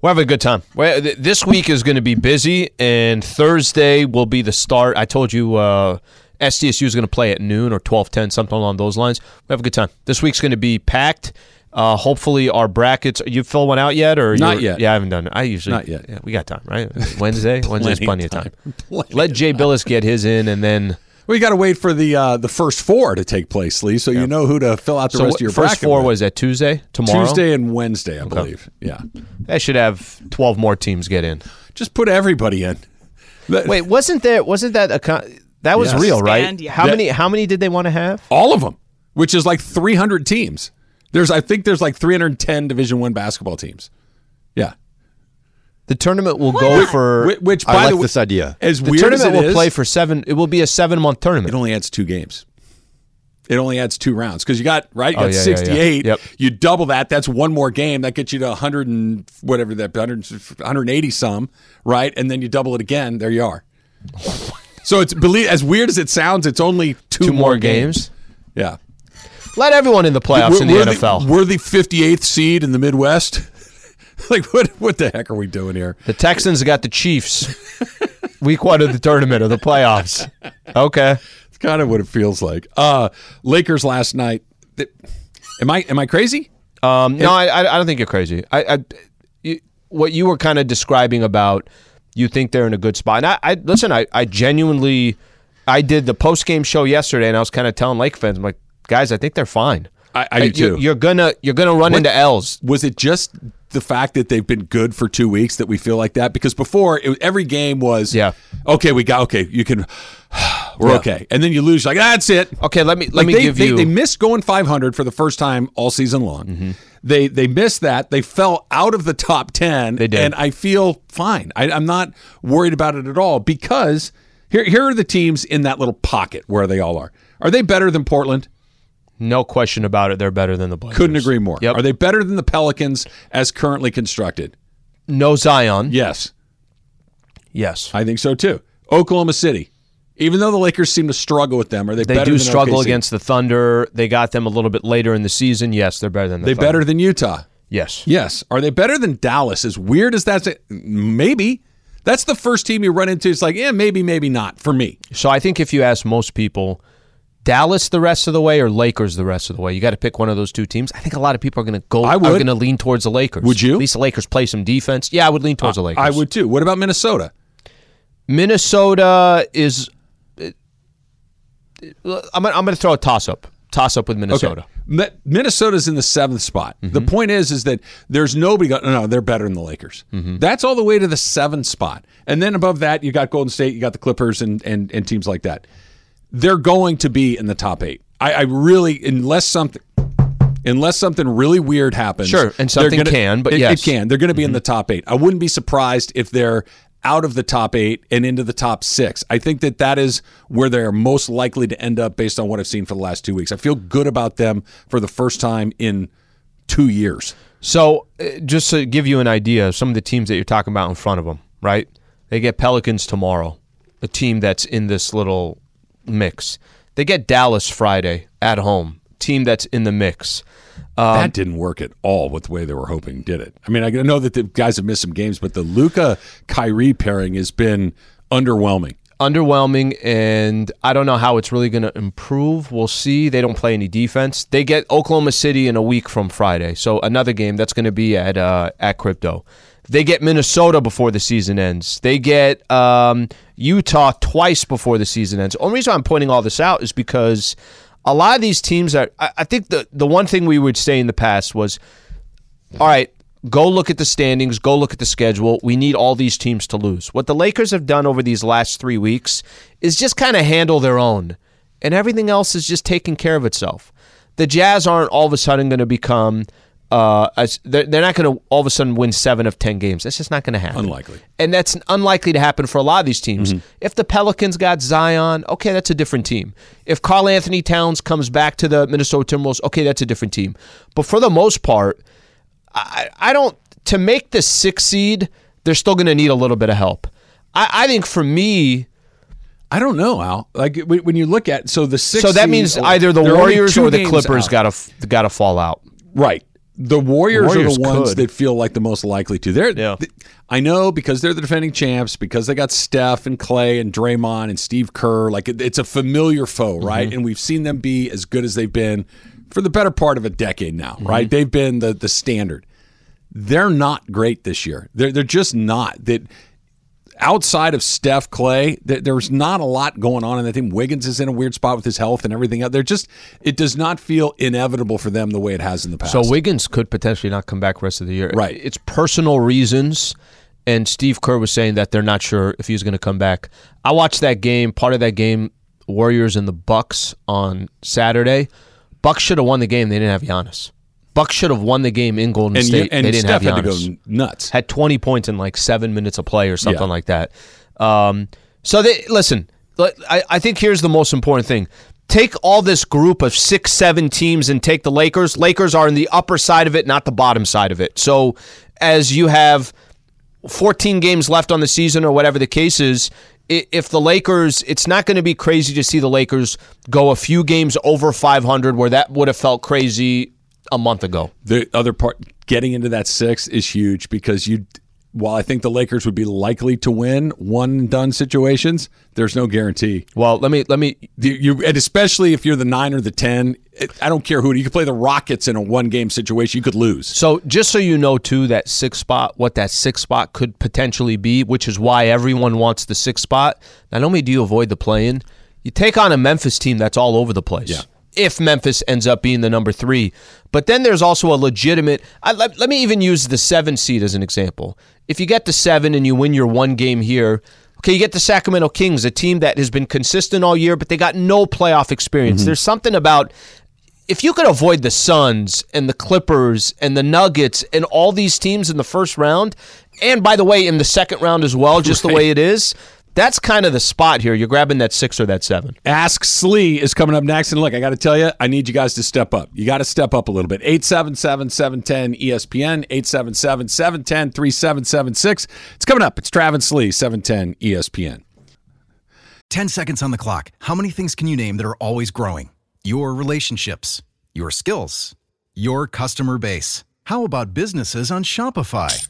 We're having a good time. Well, th- This week is going to be busy, and Thursday will be the start. I told you uh, SDSU is going to play at noon or twelve ten, something along those lines. We have a good time. This week's going to be packed. Uh, hopefully, our brackets. You fill one out yet, or Not yet. Yeah, I haven't done it. I usually Not yet. Yeah, we got time, right? Wednesday. Wednesday's Plenty of time. Let Jay Bilas get his in, and then Well, you got to wait for the uh, the first four to take place, Lee, so you know who to fill out the so rest what- of your first bracket four with. was that Tuesday tomorrow. Tuesday and Wednesday, I believe. Yeah, They should have twelve more teams get in. just put everybody in. Wait, wasn't there? Wasn't that a? con- That was Yes. real, right? Expand, yeah. How Yeah. many? How many did they want to have? all of them, which is like 300 teams. There's, I think, there's like 310 Division One basketball teams. Yeah, The tournament will go for. which, which I by like the way, this idea. as the weird as tournament it will is, play for seven. It will be a seven-month tournament. it only adds two games. It only adds two rounds because you got right. You Oh, got yeah, yeah, 68. yeah. Yep. You double that. That's one more game. That gets you to 100 and whatever that 100, 180 some. Right, and then you double it again. There you are. So it's believe as weird as it sounds, it's only two, Two more games. Yeah. Let everyone in the playoffs in the we're NFL. we're the 58th seed in the Midwest. like what? What the heck are we doing here? the Texans got the Chiefs. Week one of the tournament or the playoffs. Okay. It's kind of what it feels like. Uh, Lakers last night. Am I am I crazy? Um, no, I, I don't think you're crazy. I, I you, what you were kind of describing about you think they're in a good spot. And I, I listen. I, I genuinely, I did the post game show yesterday, and I was kind of telling Lake fans, I'm like, guys, I think they're fine. I- I do you- too. You're gonna you're gonna run into L's. Was it just the fact that they've been good for two weeks that we feel like that? Because before it, every game was Yeah. Okay, we got okay. You can. We're Yeah. okay, and then you lose. Like that's it. Okay, let me let Like me they, give they, you. They missed going 500 for the first time all season long. Mm-hmm. They they missed that. They fell out of the top 10. They did. And I feel fine. I, I'm not worried about it at all because here here are the teams in that little pocket where they all are. Are they better than Portland? No question about it. They're better than the Blazers. Couldn't agree more. Yep. Are they better than the Pelicans as currently constructed? No Zion. Yes, Yes. I think so too. Oklahoma City, Even though the Lakers seem to struggle with them, are they? They do struggle OKC? against the Thunder. They got them a little bit later in the season. Yes, they're better than the They Thunder. better than Utah. Yes. Yes. Are they better than Dallas? As weird as that's, maybe. That's the first team you run into. It's like, yeah, maybe, maybe not for me. So I think if you ask most people, Dallas the rest of the way or Lakers the rest of the way, you got to pick one of those two teams. I think a lot of people are going to go. I Are would. going to lean towards the Lakers. Would you? At least the Lakers play some defense. Yeah, I would lean towards the Lakers. I would too. What about Minnesota? Minnesota is. I'm, going to throw a toss up. Toss up with Minnesota. Mi- Minnesota's in the seventh spot. Mm-hmm. The point is, is that there's nobody. Go, no, no, they're better than the Lakers. Mm-hmm. That's all the way to the seventh spot, and then above that, you got Golden State, you got the Clippers, and and and teams like that. They're going to be in the top eight. I, I really, unless something. Unless something really weird happens, Sure, and something gonna- can, but it, yes. Mm-hmm. it can. They're going to be in the top eight. I wouldn't be surprised if they're out of the top eight and into the top six. I think that that is where they're most likely to end up based on what I've seen for the last two weeks. I feel good about them for the first time in two years. So, uh, just to give you an idea of some of the teams that you're talking about in front of them, right? They get Pelicans tomorrow, a team that's in this little mix. They get Dallas Friday at home, team that's in the mix. Um, that didn't work at all with the way they were hoping, did it? I mean, I know that the guys have missed some games, but the Luka Kyrie pairing has been underwhelming. underwhelming, and I don't know how it's really going to improve. We'll see. They don't play any defense. They get Oklahoma City in a week from Friday, so another game that's going to be at uh, at Crypto. They get Minnesota before the season ends. They get um, Utah twice before the season ends. The only reason I'm pointing all this out is because a lot of these teams are. I, I think the the one thing we would say in the past was all right, go look at the standings, go look at the schedule. We need all these teams to lose. What the Lakers have done over these last three weeks is just kind of handle their own, and everything else is just taking care of itself. The Jazz aren't all of a sudden going to become. Uh, they're, they're not going to all of a sudden win seven of ten games. That's just not going to happen. Unlikely. and that's unlikely to happen for a lot of these teams. Mm-hmm. If the Pelicans got Zion, okay, that's a different team. If Karl-Anthony Towns comes back to the Minnesota Timberwolves, okay, that's a different team. But for the most part, I, I don't to make the six seed. They're still going to need a little bit of help. I, I think for me, I don't know, Al. Like when you look at so the six. so that means either the Warriors or the Clippers got to got to fall out. Right. The Warriors, Warriors are the ones could. that feel like the most likely to. They're, Yeah. th- I know because they're the defending champs, because they got Steph and Clay and Draymond and Steve Kerr. Like it, it's a familiar foe, right? Mm-hmm. And we've seen them be as good as they've been for the better part of a decade now, Mm-hmm. right? They've been the the standard. They're not great this year. They're they're just not. That outside of Steph Clay, th- there's not a lot going on in that team. Wiggins is in a weird spot with his health and everything. They're just it does not feel inevitable for them the way it has in the past. So Wiggins could potentially not come back rest of the year. Right. It's personal reasons. And Steve Kerr was saying that they're not sure if he's going to come back. I watched that game, part of that game, Warriors and the Bucks on Saturday. Bucks should have won the game. They didn't have Giannis. Bucks should have won the game in Golden and, State. and they didn't Steph have had to go nuts. Had 20 points in like seven minutes of play or something Yeah. like that. Um, so they listen. I, I think here's the most important thing. Take all this group of six, seven teams and take the Lakers. Lakers are in the upper side of it, not the bottom side of it. So as you have 14 games left on the season or whatever the case is, if the Lakers, it's not going to be crazy to see the Lakers go a few games over 500 where that would have felt crazy a month ago. The other part, getting into that six is huge because you. While I think the Lakers would be likely to win one and done situations, there's no guarantee. Well, let me let me You, you and especially if you're the nine or the ten, it, I don't care who. You could play the Rockets in a one game situation, you could lose. So just so you know too, that six spot, what that six spot could potentially be, which is why everyone wants the six spot. Not only do you avoid the play-in, you take on a Memphis team that's all over the place. Yeah. If Memphis ends up being the number three, but then there's also a legitimate. I, let, let me even use the seven seed as an example. If you get to seven and you win your one game here, okay, you get the Sacramento Kings, a team that has been consistent all year, but they got no playoff experience. Mm-hmm. There's something about if you could avoid the Suns and the Clippers and the Nuggets and all these teams in the first round, and by the way, in the second round as well, just the way it is, that's kind of the spot here. You're grabbing that six or that seven. Ask Slee is coming up next. And look, I got to tell you, I need you guys to step up. You got to step up a little bit. 877 710 ESPN, 877 710 3776. It's coming up. It's Travis Slee, 710 ESPN. 10 seconds on the clock. How many things can you name that are always growing? Your relationships, your skills, your customer base. How about businesses on Shopify?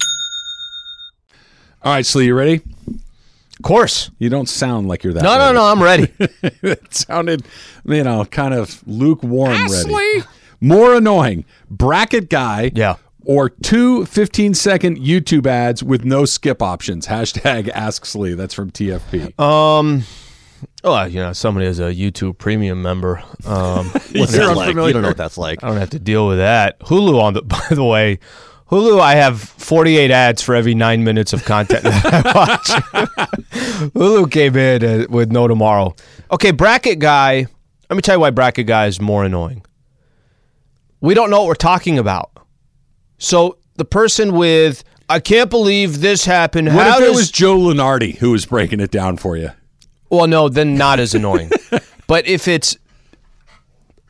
All right, Slee, you ready? Of course. You don't sound like you're that. No, no, ready. no. I'm ready. it sounded, you know, kind of lukewarm ready. More annoying, bracket guy. Yeah. Or two 15 second YouTube ads with no skip options. Hashtag Ask Slee. That's from TFP. Um. Oh, you know, somebody is a YouTube Premium member. Um, You're that like? You don't know what that's like. I don't have to deal with that. Hulu on the by the way, Hulu I have 48 ads for every 9 minutes of content that I watch. Hulu came in uh, with no tomorrow. Okay, bracket guy. Let me tell you why bracket guy is more annoying. We don't know what we're talking about. So the person with I can't believe this happened. What How if it does- was Joe Lunardi who was breaking it down for you? Well, no, then not as annoying. but if it's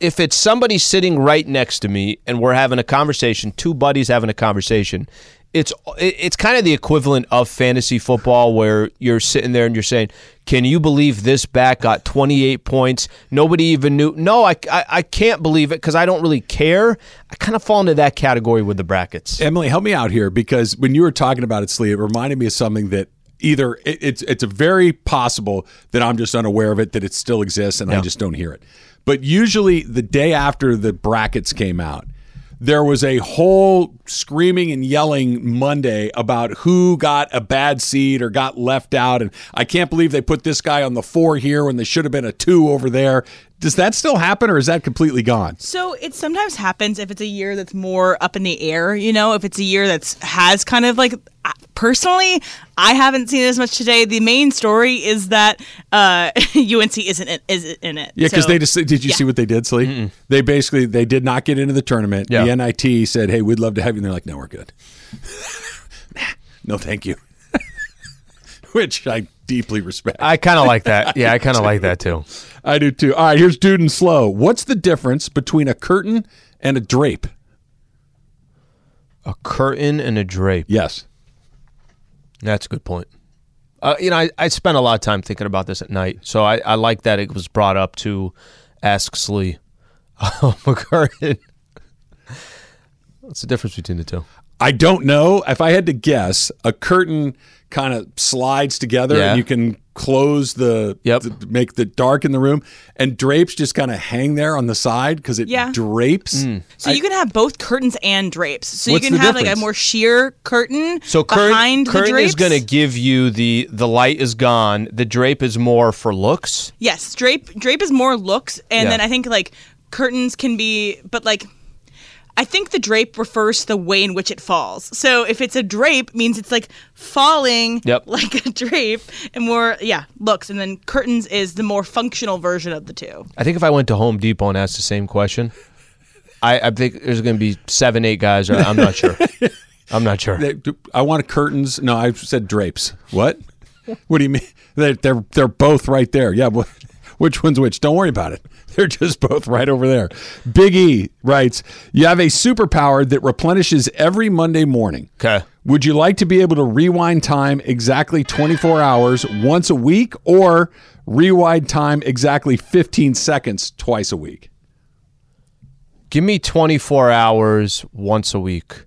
if it's somebody sitting right next to me and we're having a conversation, two buddies having a conversation, it's it's kind of the equivalent of fantasy football where you're sitting there and you're saying, "Can you believe this back got 28 points? Nobody even knew." No, I I, I can't believe it because I don't really care. I kind of fall into that category with the brackets. Emily, help me out here because when you were talking about it, Slee, it reminded me of something that either it, it's it's a very possible that I'm just unaware of it, that it still exists, and I just don't hear it. But usually, the day after the brackets came out, there was a whole screaming and yelling Monday about who got a bad seed or got left out, and I can't believe they put this guy on the four here when they should have been a two over there. Does that still happen, or is that completely gone? So it sometimes happens if it's a year that's more up in the air, you know, if it's a year that's has kind of like personally, I haven't seen it as much today. The main story is that uh, UNC isn't in, isn't in it. Yeah, because So- they just did you yeah. see what they did, Slee? They basically they did not get into the tournament. Yeah. The NIT said, "Hey, we'd love to have you." And they're like, "No, we're good." No, thank you. Which I deeply respect. I kind of like that. Yeah, I kind of like that too. I do too. All right, here's Dude and Slow. What's the difference between a curtain and a drape? A curtain and a drape. Yes. That's a good point. Uh, you know, I, I spent a lot of time thinking about this at night, so I, I like that it was brought up to ask Slee. A curtain. What's the difference between the two? I don't know. If I had to guess, a curtain kind of slides together Yeah. and you can close the, Yep. the- make the dark in the room and drapes just kind of hang there on the side because it Yeah. drapes. Hmm. So you can have both curtains and drapes. So you can the have like a more sheer curtain So curtain, behind the drapes. is going to give you the the light is gone. The drape is more for looks. Yes, drape drape is more looks, and Yeah. then I think like curtains can be, but like. I think the drape refers to the way in which it falls. So if it's a drape, means it's like falling Yep. like a drape, and more yeah looks. And then curtains is the more functional version of the two. I think if I went to Home Depot and asked the same question, I, I think there's going to be seven, eight guys. Or, I'm not sure. I'm not sure. I want curtains. No, I said drapes. What? What do you mean? They're they're, they're both right there. Yeah. Which one's which? Don't worry about it. They're just both right over there. Big E writes, "You have a superpower that replenishes every Monday morning. Okay. Would you like to be able to rewind time exactly 24 hours once a week, or rewind time exactly 15 seconds twice a week?" Give me 24 hours once a week.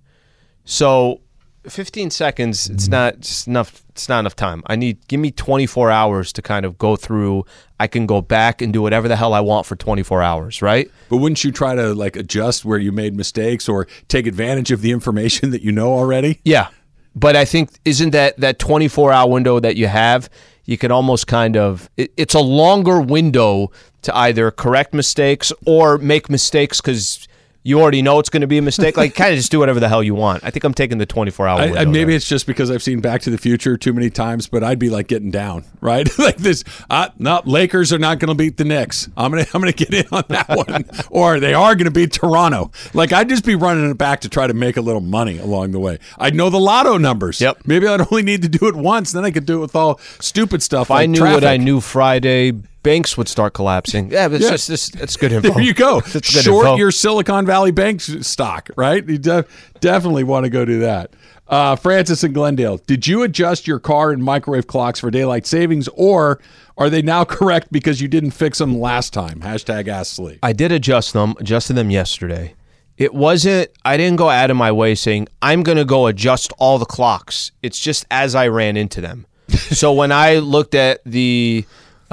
So 15 seconds, it's mm-hmm. not just enough it's not enough time. I need give me 24 hours to kind of go through. I can go back and do whatever the hell I want for 24 hours, right? But wouldn't you try to like adjust where you made mistakes or take advantage of the information that you know already? Yeah. But I think isn't that that 24 hour window that you have, you can almost kind of it, it's a longer window to either correct mistakes or make mistakes cuz you already know it's going to be a mistake. Like, kind of just do whatever the hell you want. I think I'm taking the 24 hour. I, I, maybe it's just because I've seen Back to the Future too many times, but I'd be like getting down, right? like this. Uh, no, Lakers are not going to beat the Knicks. I'm gonna I'm gonna get in on that one, or they are going to beat Toronto. Like I'd just be running it back to try to make a little money along the way. I'd know the lotto numbers. Yep. Maybe I'd only need to do it once, then I could do it with all stupid stuff. If I like knew what I knew Friday, banks would start collapsing. Yeah, but it's Yeah. just this. It's good info. There you go. Short info. your Silicon Valley Bank stock, right? You de- definitely want to go do that. Uh, Francis and Glendale, did you adjust your car and microwave clocks for daylight savings, or are they now correct because you didn't fix them last time? Hashtag Ask Slee. I did adjust them, adjusted them yesterday. It wasn't, I didn't go out of my way saying, I'm going to go adjust all the clocks. It's just as I ran into them. so when I looked at the,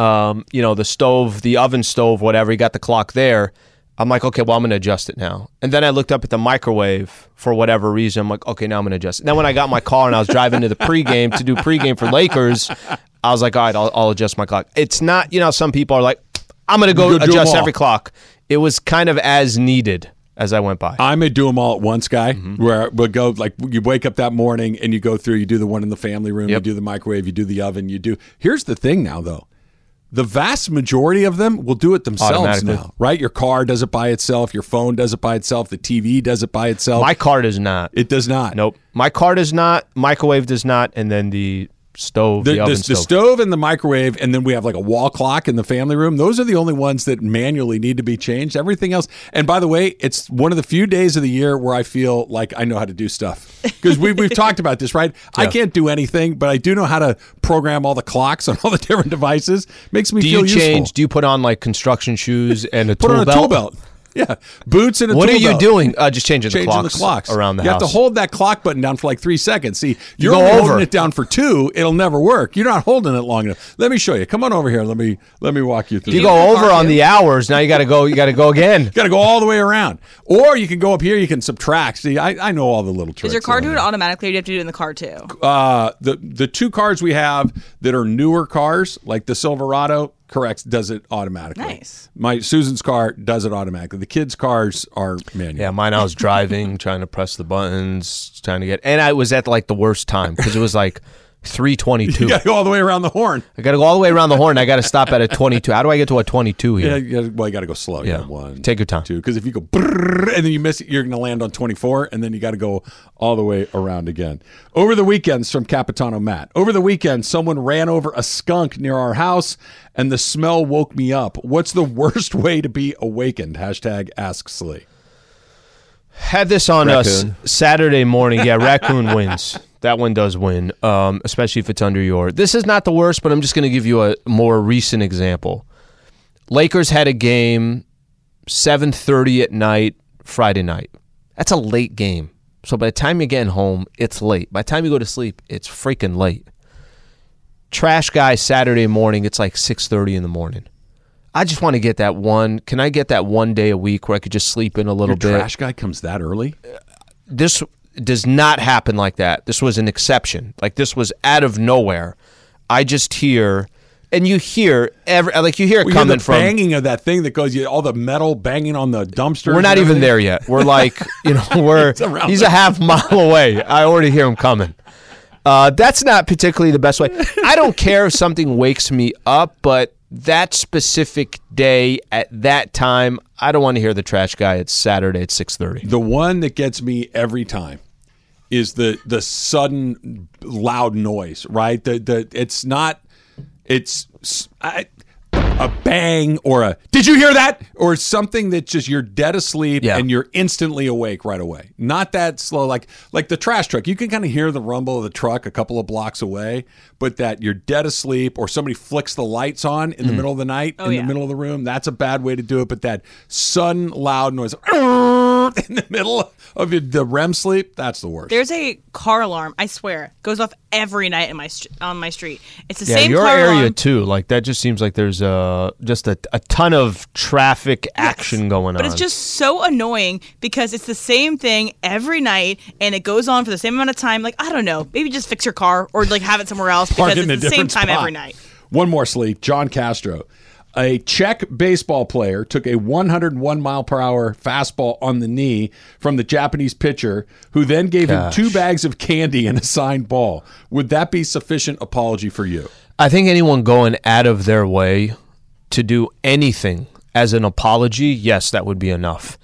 um, you know, the stove, the oven stove, whatever, you got the clock there. I'm like, okay, well, I'm going to adjust it now. And then I looked up at the microwave for whatever reason. I'm like, okay, now I'm going to adjust it. Then when I got my car and I was driving to the pregame to do pregame for Lakers, I was like, all right, I'll, I'll adjust my clock. It's not, you know, some people are like, I'm going to go You go do 'em adjust every clock. It was kind of as needed as I went by. I'm a do them all at once guy, Mm-hmm. where we go like you wake up that morning and you go through, you do the one in the family room, Yep. you do the microwave, you do the oven, you do. Here's the thing now, though. The vast majority of them will do it themselves now, right? Your car does it by itself, your phone does it by itself, the TV does it by itself. My car does not. it does not. Nope. My car does not. Microwave does not. And then the stove, the, The, oven the, the stove. stove and the microwave, and then we have like a wall clock in the family room. Those are the only ones that manually need to be changed. Everything else, and by the way, it's one of the few days of the year where I feel like I know how to do stuff because we, we've talked about this, right? I can't do anything, but I do know how to program all the clocks on all the different devices. Makes me do feel you change? useful. Do you put on like construction shoes and a Put tool on a belt? tool belt. Yeah, boots and a What tool are you belt. doing? Uh, just changing, Changing the, clocks the clocks around the you house. have to hold that clock button down for like three seconds. See, you're go only over. holding it down for two. It'll never work. You're not holding it long enough. Let me show you. Come on over here. Let me let me walk you through. you go over on the hours. Now you got to go. You got to go again. You Got to go all the way around, or you can go up here. You can subtract. See, I, I know all the little tricks. Does your car do it there. automatically, or do you have to do it in the car too? Uh, the the two cars we have that are newer cars, like the Silverado, correct, does it automatically. Nice. My Susan's car does it automatically. The kids' cars are manual. Yeah, mine. I was driving, trying to press the buttons, trying to get, and I was at like the worst time because it was like three twenty-two. You got to go all the way around the horn. I got to go all the way around the horn. I got to stop at a twenty-two. How do I get to a twenty-two here? Yeah, you gotta, well, you got to go slow. Yeah. Yeah, one. Take your time. Two, because if you go and then you miss it, you're going to land on 24, and then you got to go all the way around again. Over the weekends, from Capitano Matt. Over the weekend, someone ran over a skunk near our house, and the smell woke me up. What's the worst way to be awakened? Hashtag Ask Slee. Had this on us Saturday morning. Yeah, raccoon wins. That one does win, um, especially if it's under your. This is not the worst, but I'm just going to give you a more recent example. Lakers had a game, 7:30 at night, Friday night. That's a late game. So by the time you're getting home, it's late. By the time you go to sleep, it's freaking late. Trash guy Saturday morning, it's like 6:30 in the morning. I just want to get that one. Can I get that one day a week where I could just sleep in a little Your bit? trash guy comes that early? this does not happen like that. This was an exception. Like this was out of nowhere. I just hear, and you hear every like you hear it We hear coming the from. banging of that thing that goes, you all the metal banging on the dumpster. We're not even there yet. We're like, you know, we're he's a half mile away. I already hear him coming. Uh, that's not particularly the best way. I don't care if something wakes me up, but that specific day at that time, I don't want to hear the trash guy. It's Saturday at six thirty. The one that gets me every time is the the sudden loud noise, right? The the it's not it's I, a bang or a did you hear that or something that just you're dead asleep Yeah. and you're instantly awake right away. Not that slow like like the trash truck. You can kind of hear the rumble of the truck a couple of blocks away, but that you're dead asleep or somebody flicks the lights on in the mm. middle of the night oh, in yeah. the middle of the room. That's a bad way to do it, but that sudden loud noise in the middle of your, the REM sleep, that's the worst. There's a car alarm. I swear, goes off every night in my st- on my street. It's the Yeah, same your car area alarm. too. Like that just seems like there's uh, just a, a ton of traffic action going But on. But it's just so annoying because it's the same thing every night and it goes on for the same amount of time. Like, I don't know, maybe just fix your car or like have it somewhere else because in it's the same different time spot. every night. One more sleep. John Castro. A Czech baseball player took a 101 mile per hour fastball on the knee from the Japanese pitcher, who then gave Gosh. him two bags of candy and a signed ball. Would that be sufficient apology for you? I think anyone going out of their way to do anything as an apology, yes, that would be enough.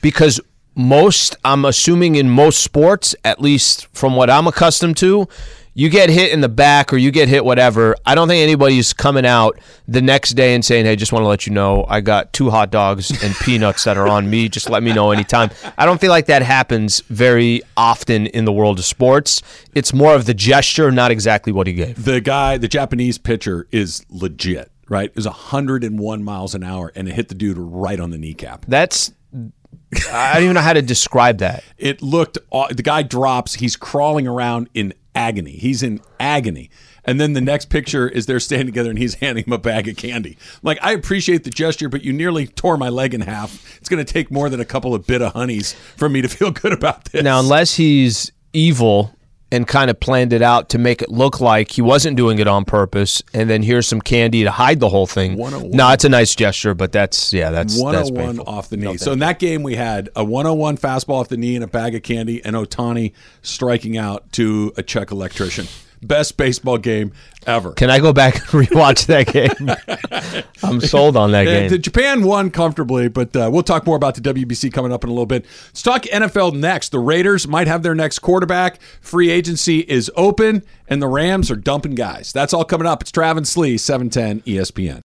Because most, I'm assuming in most sports, at least from what I'm accustomed to, you get hit in the back or you get hit whatever. I don't think anybody's coming out the next day and saying, "Hey, just want to let you know I got two hot dogs and peanuts that are on me. Just let me know anytime." I don't feel like that happens very often in the world of sports. It's more of the gesture, not exactly what he gave. The guy, the Japanese pitcher, is legit, right? It was 101 miles an hour and it hit the dude right on the kneecap. That's I don't even know how to describe that. It looked, the guy drops, he's crawling around in agony. He's in agony. And then the next picture is they're standing together and he's handing him a bag of candy. Like, I appreciate the gesture, but you nearly tore my leg in half. It's going to take more than a couple of Bit-O-Honeys for me to feel good about this. Now, unless he's evil and kind of planned it out to make it look like he wasn't doing it on purpose, and then here's some candy to hide the whole thing. No, oh it's a nice gesture, but that's yeah, that's that's 101 painful. off the knee. so in that game, we had a 101 fastball off the knee and a bag of candy, and Ohtani striking out to a Czech electrician. Best baseball game ever. Can I go back and rewatch that game? I'm sold on that Uh, game. the Japan won comfortably, but uh, we'll talk more about the WBC coming up in a little bit. Let's talk NFL next. The Raiders might have their next quarterback. Free agency is open, and the Rams are dumping guys. That's all coming up. It's Travis Slee, 710 ESPN.